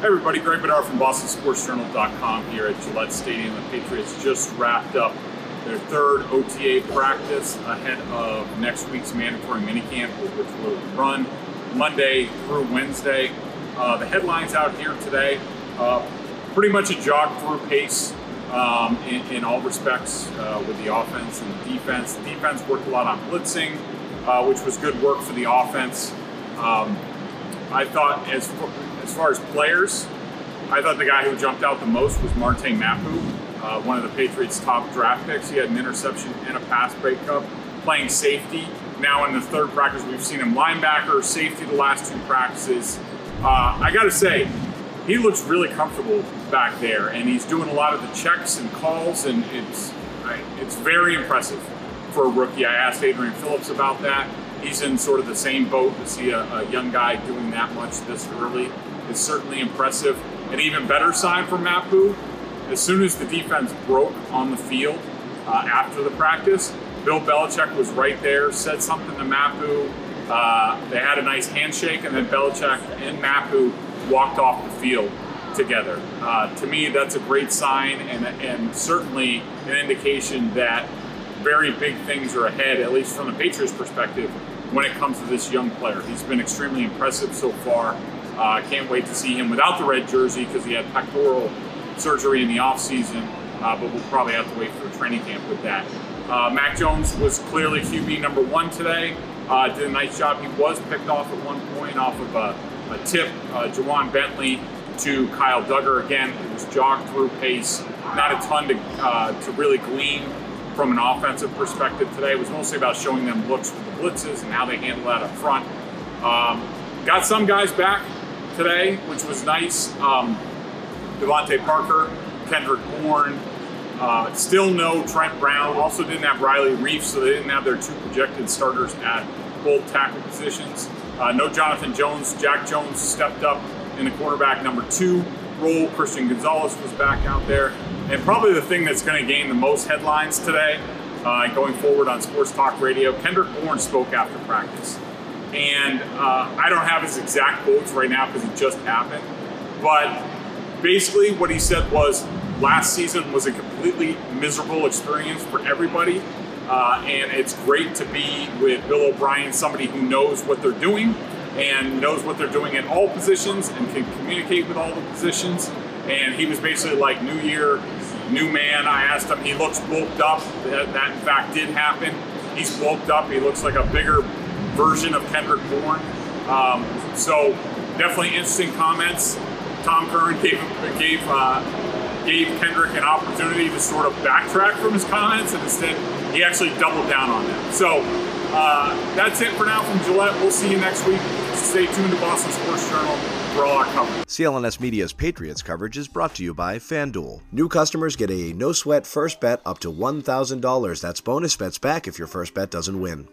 Hey everybody, Greg Bedard from BostonSportsJournal.com here at Gillette Stadium. The Patriots just wrapped up their third OTA practice ahead of next week's mandatory minicamp, which will run Monday through Wednesday. Uh, the headlines out here today, uh, pretty much a jog through pace um, in, in, all respects uh, with the offense and the defense. The defense worked a lot on blitzing, uh, which was good work for the offense. Um, I thought as as far as players, I thought the guy who jumped out the most was Marte Mapu, uh, one of the Patriots' top draft picks. He had an interception and a pass breakup, playing safety. Now in the third practice, we've seen him linebacker, safety the last two practices. Uh, I got to say, he looks really comfortable back there, and he's doing a lot of the checks and calls, and it's it's very impressive for a rookie. I asked Adrian Phillips about that. He's in sort of the same boat to see a, a young guy doing that much this early is certainly impressive. An even better sign for Mapu, as soon as the defense broke on the field uh, after the practice, Bill Belichick was right there, said something to Mapu. Uh, they had a nice handshake, and then Belichick and Mapu walked off the field together. Uh, to me, that's a great sign, and, and certainly an indication that very big things are ahead, at least from the Patriots' perspective, when it comes to this young player. He's been extremely impressive so far. Uh, can't wait to see him without the red jersey because he had pectoral surgery in the offseason, uh, but we'll probably have to wait for training camp with that. Uh, Mac Jones was clearly QB number one today. Uh, did a nice job. He was picked off at one point off of a, a tip, uh, Ja'Whaun Bentley to Kyle Dugger. Again, it was jog through pace. Not a ton to, uh, to really glean from an offensive perspective today. It was mostly about showing them looks for the blitzes and how they handle that up front. Um, got some guys back today, which was nice. Um, DeVante Parker, Kendrick Bourne, uh, still no Trent Brown. Also didn't have Riley Reiff, so they didn't have their two projected starters at both tackle positions. Uh, no Jonathan Jones. Jack Jones stepped up in the quarterback number two role. Christian Gonzalez was back out there. And probably the thing that's going to gain the most headlines today, uh, going forward on Sports Talk Radio, Kendrick Bourne spoke after practice. And uh, I don't have his exact quotes right now because it just happened. But basically, what he said was last season was a completely miserable experience for everybody. Uh, and it's great to be with Bill O'Brien, somebody who knows what they're doing and knows what they're doing in all positions and can communicate with all the positions. And he was basically like, New Year, new man. I asked him, he looks bulked up. That, that in fact did happen. He's bulked up. He looks like a bigger version of Kendrick Bourne. Um, so definitely interesting comments. Tom Curran gave gave uh, gave Kendrick an opportunity to sort of backtrack from his comments, and instead he actually doubled down on them. So uh, that's it for now from Gillette. We'll see you next week. Stay tuned to Boston Sports Journal for all our coverage. CLNS Media's Patriots coverage is brought to you by FanDuel. New customers get a no sweat first bet up to $1,000. That's bonus bets back if your first bet doesn't win.